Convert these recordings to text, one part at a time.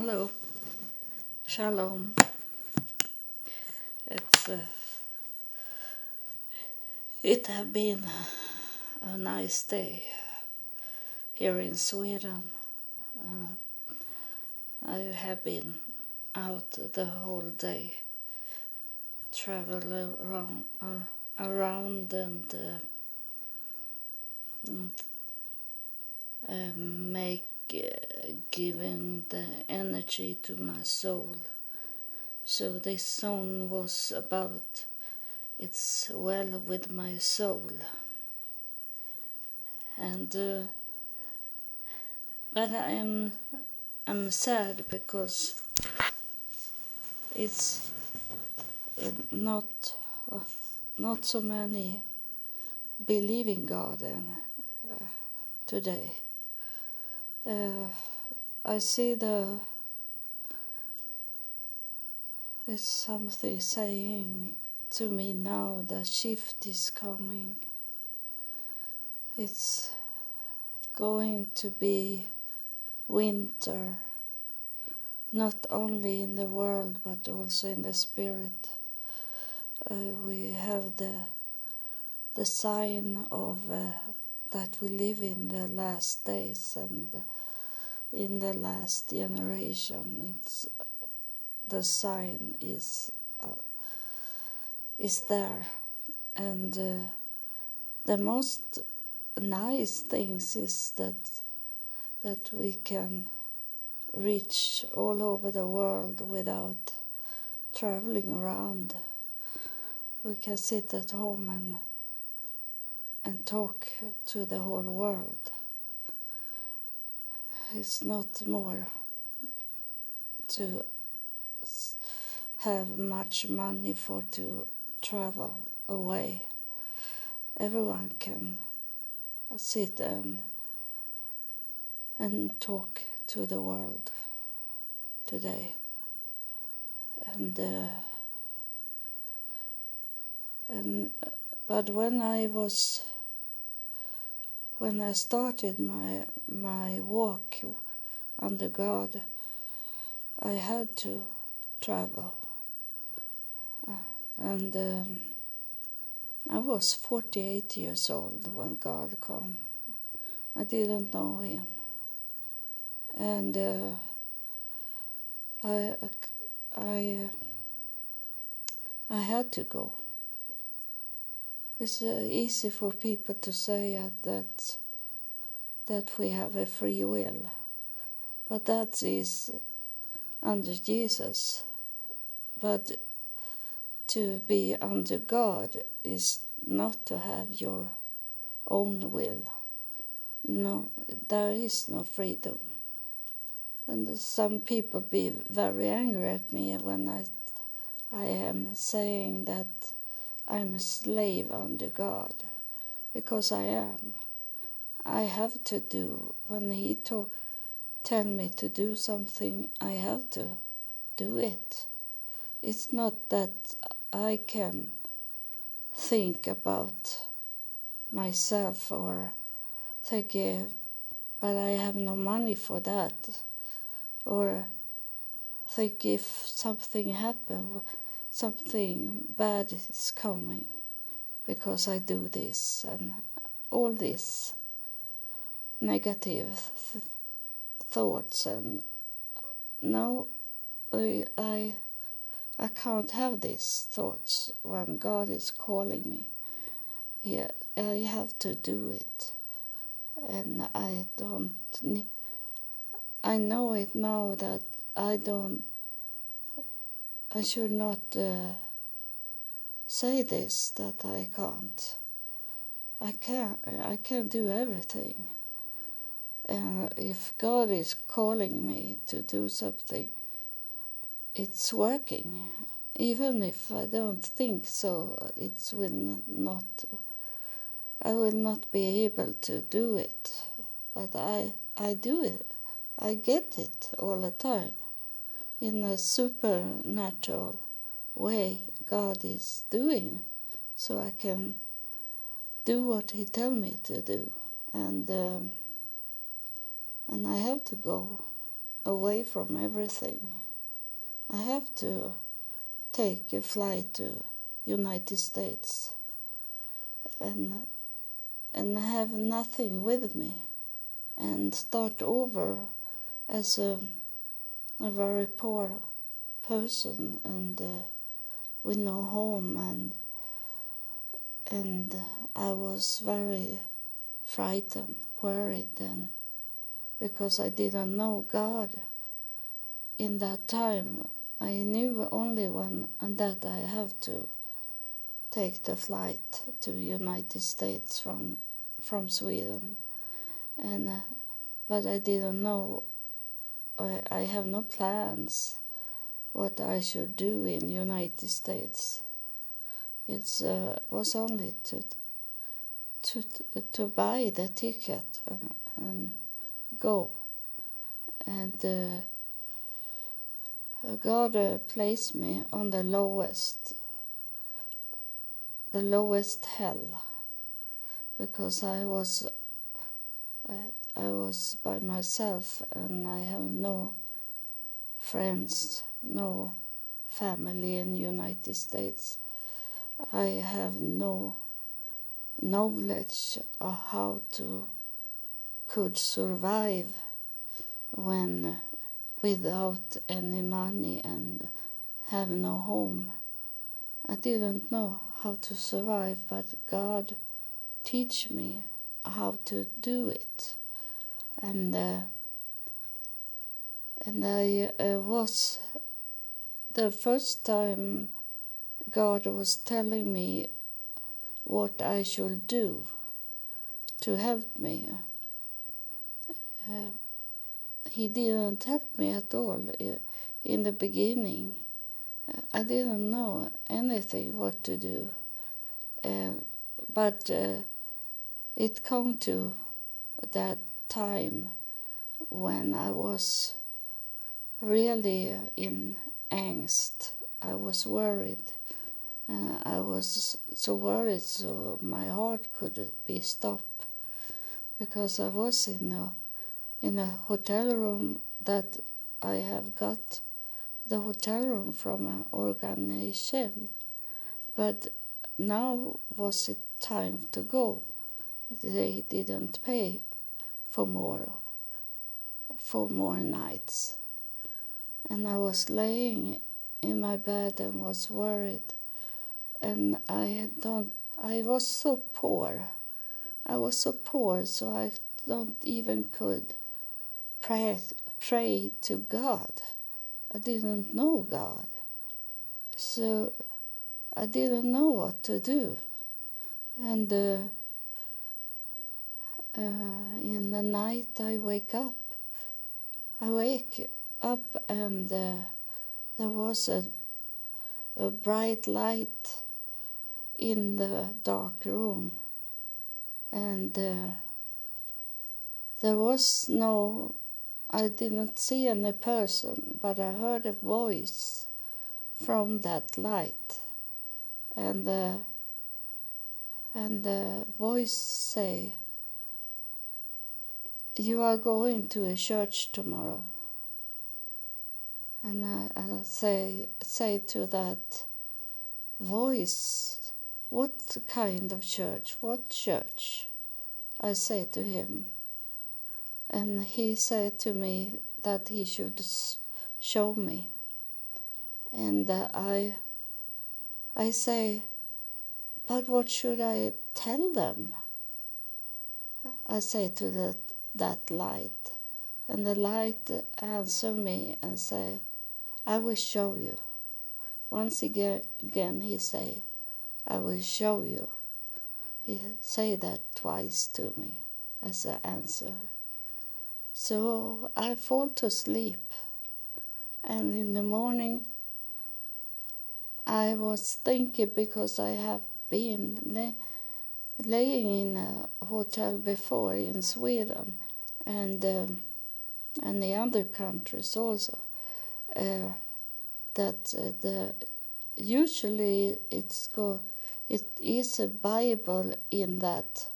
Hello. Shalom. It's uh, it have been a nice day here in Sweden. Uh, I have been out the whole day, travel around, uh, around and, uh, and uh, make uh, giving the energy to my soul. So this song was about it's well with my soul. And uh, but I'm I'm sad because it's uh, not uh, not so many believe in God and, uh, today. Uh, I see the there's something saying to me now the shift is coming. It's going to be winter, not only in the world but also in the spirit. Uh, we have the the sign of uh, that we live in the last days and in the last generation. It's the sign is uh, is there, and uh, the most nice things is that that we can reach all over the world without traveling around. We can sit at home and and talk to the whole world. It's not more to have much money for to travel away. Everyone can sit and and talk to the world today. And uh, and but when I was when I started my my walk under God, I had to travel, uh, and um, I was 48 years old when God came. I didn't know Him, and uh, I I I had to go. It's uh, easy for people to say that that we have a free will, but that is under Jesus. But to be under God is not to have your own will. No, there is no freedom. And some people be very angry at me when I, I am saying that I'm a slave under God, because I am. I have to do when He to, tell me to do something. I have to do it. It's not that I can think about myself or think, uh, but I have no money for that, or think if something happened something bad is coming because I do this and all this negative th thoughts and no I, I I can't have these thoughts when God is calling me. Yeah, I have to do it, and I don't. I know it now that I don't I should not uh, say this that I can't. I can't. I can do everything. And if God is calling me to do something, it's working. Even if I don't think so, it will not. I will not be able to do it, but I I do it. I get it all the time in a supernatural way God is doing so I can do what he tell me to do and um, and I have to go away from everything. I have to take a flight to United States and and have nothing with me and start over as a, a very poor person and uh, with no home and and I was very frightened, worried then because I didn't know God in that time. I knew only one and that I have to take the flight to United States from from Sweden and uh, but I didn't know I, have no plans what I should do in United States. It uh, was only to to to buy the ticket and, and go. And uh, God uh, placed me on the lowest the lowest hell because I was I, was by myself and I have no friends no family in the United States I have no knowledge of how to could survive when without any money and have no home. I didn't know how to survive, but God teach me how to do it, and uh, and I uh, was the first time God was telling me what I should do to help me. Uh, he didn't help me at all in the beginning. Uh, I didn't know anything what to do. Uh, but uh, it come to that time when I was really in angst. I was worried uh, I was so worried, so my heart could be stopped because I was in a in a hotel room that I have got the hotel room from an organization, but now was it time to go. They didn't pay for more for more nights, and I was laying in my bed and was worried and I don't. I was so poor. I was so poor, so I don't even could pray pray to God. I didn't know God, so I didn't know what to do, and. Uh, uh, in the night I wake up. I wake up and uh, there was a, a bright light in the dark room and uh, there was no I didn't see any person but I heard a voice from that light and the and the voice say you are going to a church tomorrow and I, I say say to that voice what kind of church? What church? I say to him. And he said to me that he should show me. And uh, I, I say, but what should I tell them? I say to that, that light. And the light answer me and say, I will show you. Once again, he say, I will show you. He said that twice to me as an answer. So I fall to sleep, and in the morning I was thinking because I have been lay, laying in a hotel before in Sweden and um, and the other countries also uh, that uh, the usually it's go it is a Bible in that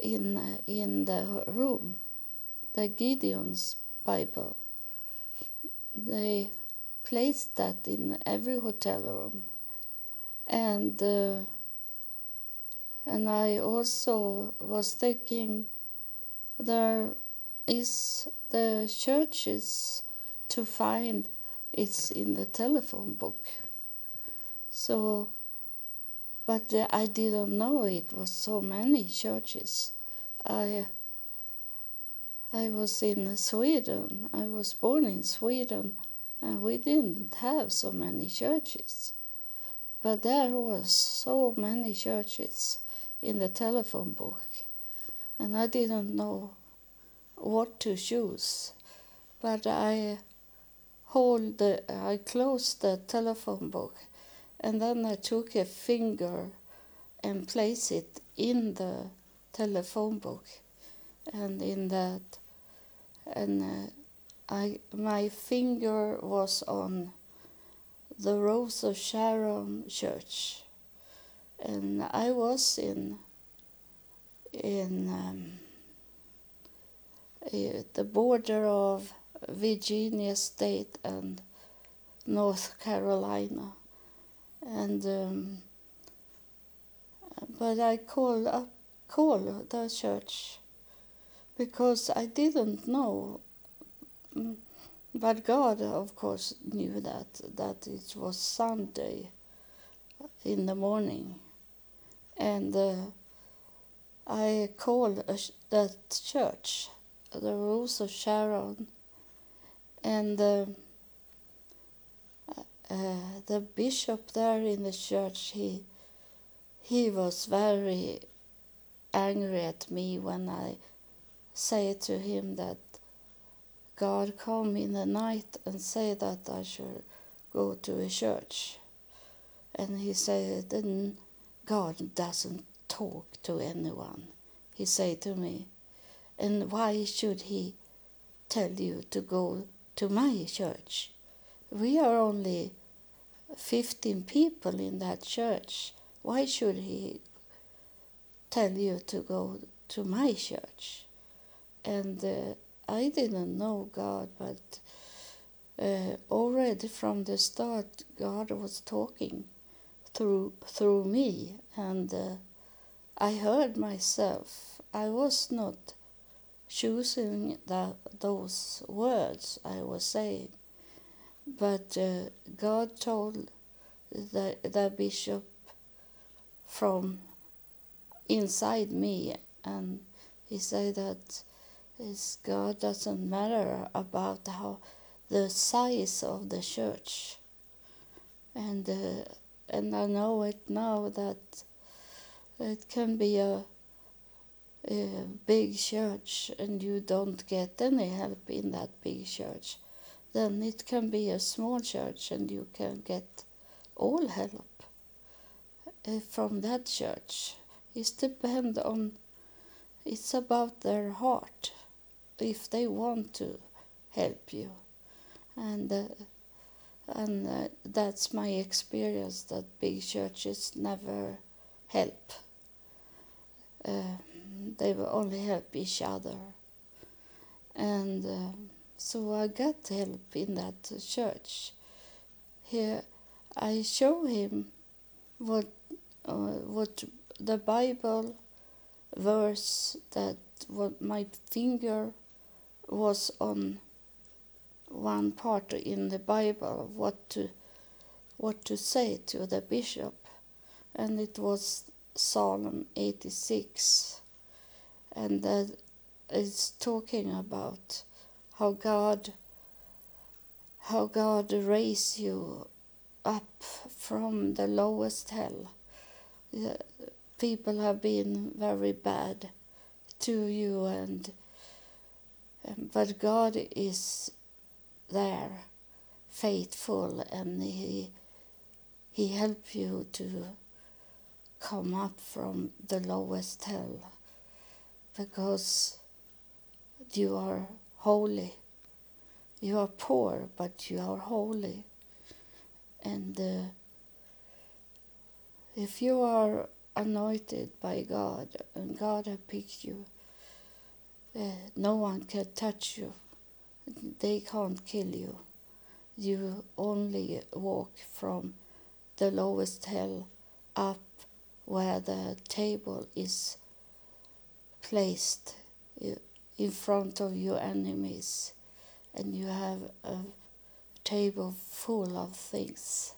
in in the room, the Gideon's Bible, they placed that in every hotel room, and uh, and I also was thinking there is the churches to find it's in the telephone book. So, but I didn't know it was so many churches. I I was in Sweden. I was born in Sweden, and we didn't have so many churches. But there was so many churches in the telephone book, and I didn't know what to choose. But I hold the, I closed the telephone book, and then I took a finger and placed it in the telephone book, and in that, and uh, I my finger was on the Rose of Sharon Church, and I was in in um, the border of Virginia State and North Carolina, and um, but I called up called the church because I didn't know. But God, of course, knew that that it was Sunday in the morning, and uh, I called that church, the Rose of Sharon, and uh, uh, the bishop there in the church he he was very angry at me when I say to him that God come in the night and say that I should go to a church. And he said, then God doesn't talk to anyone. He said to me, and why should he tell you to go to my church. We are only 15 people in that church. Why should he tell you to go to my church? And uh, I didn't know God, but uh, already from the start, God was talking through through me, and uh, I heard myself. I was not choosing that those words I was saying. But uh, God told the, the bishop from inside me, and he said that God doesn't matter about how the size of the church, and uh, and I know it now that it can be a a big church and you don't get any help in that big church, then it can be a small church and you can get all help uh, from that church. It depends on, it's about their heart, if they want to help you. And, uh, and uh, that's my experience that big churches never help. Uh, they will only help each other. And uh, so I got help in that church. Here, I show him what uh, what the Bible verse that what my finger was on one part in the Bible what to what to say to the bishop, and it was Psalm 86 and that is talking about how God how God raised you up from the lowest hell. People have been very bad to you and um, but God is there faithful and he he helps you to come up from the lowest hell because you are holy. You are poor, but you are holy. And uh, if you are anointed by God and God has picked you, uh, no one can touch you. They can't kill you. you only walk from the lowest hell up where the table is placed in front of your enemies and you have a table full of things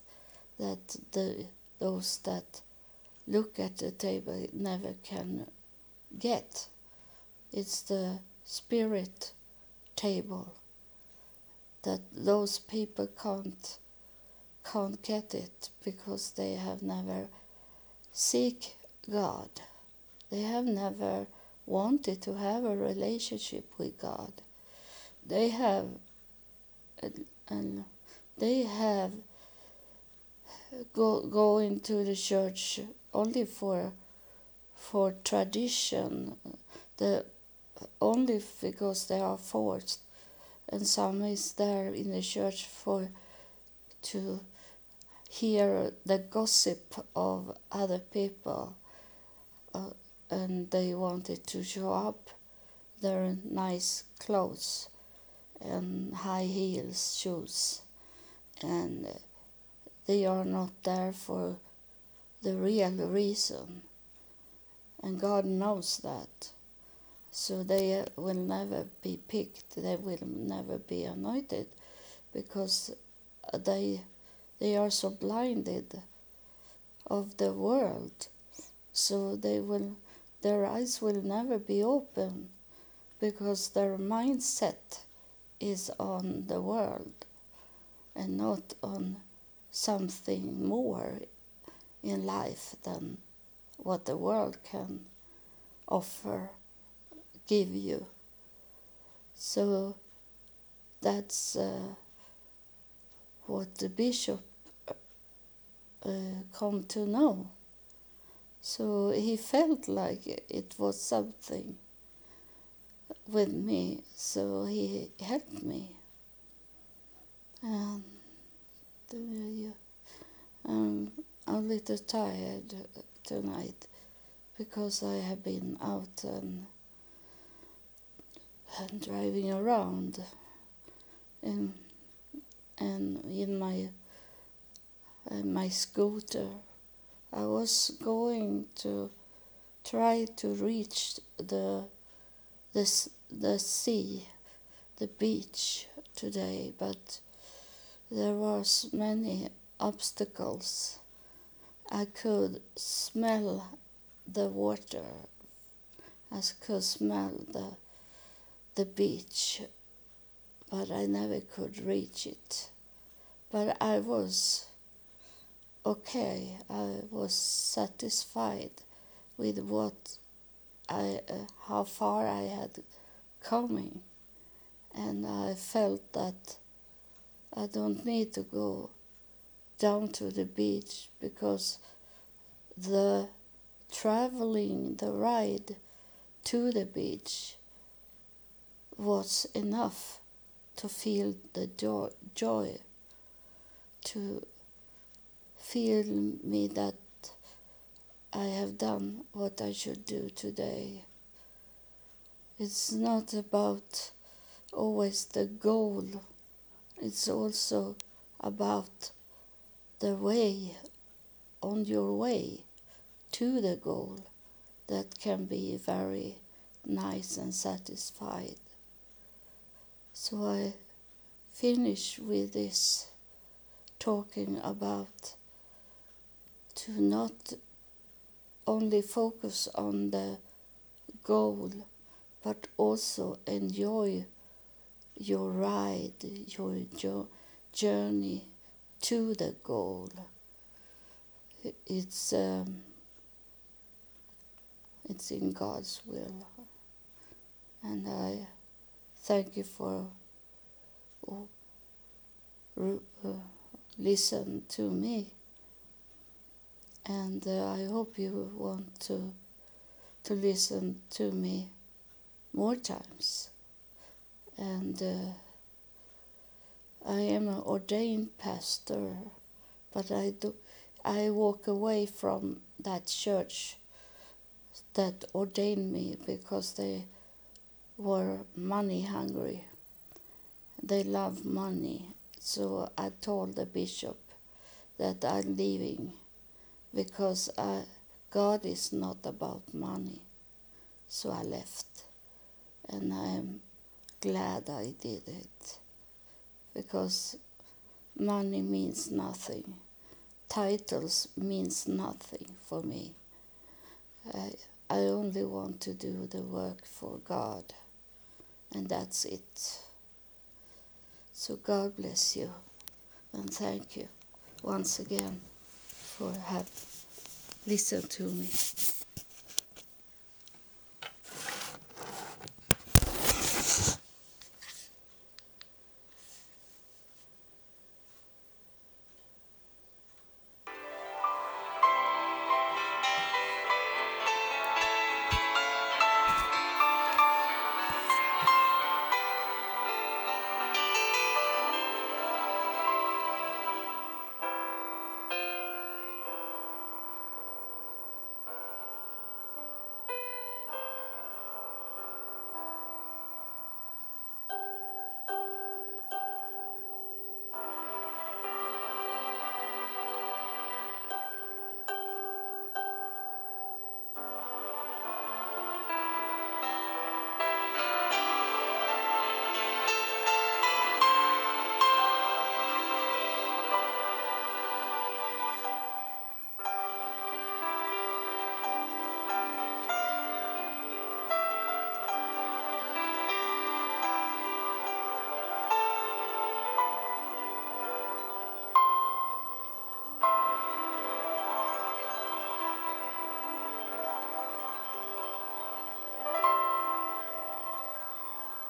that the those that look at the table never can get. It's the spirit table that those people can't can't get it because they have never seek God. They have never wanted to have a relationship with God. They have and they have go go into the church only for for tradition the only because they are forced and some is there in the church for to hear the gossip of other people uh, and they wanted to show up their nice clothes and high heels shoes. And they are not there for the real reason. And God knows that. So they will never be picked. They will never be anointed because they they are so blinded of the world. So they will their eyes will never be open because their mindset is on the world and not on something more in life than what the world can offer give you. So that's uh, what the bishop uh, come to know. So he felt like it was something with me, so he helped me. And uh, I'm a little tired tonight because I have been out and, and driving around. And and in my uh, my scooter. I was going to try to reach the the the sea, the beach today, but there was many obstacles. I could smell the water. I could smell the the beach but I never could reach it. But I was okay. I was satisfied with what I, uh, how far I had coming, and I felt that I don't need to go down to the beach because the traveling, the ride to the beach was enough to feel the joy, joy to feel me that I have done what I should do today. It's not about always the goal, it's also about the way, on your way to the goal, that can be very nice and satisfied. So I finish with this talking about to not only focus on the goal but also enjoy your ride, your jo- journey to the goal. It's um, it's in God's will, and I Thank you for uh, listen to me. And uh, I hope you want to to listen to me more times. And uh, I am an ordained pastor, but I do I walk away from that church that ordained me because they were money hungry. They love money, So I told the bishop that I'm leaving because I, God is not about money. So I left. And I'm glad I did it because money means nothing. Titles means nothing for me. I, I only want to do the work for God, and that's it. So God bless you, and thank you once again for having listened to me.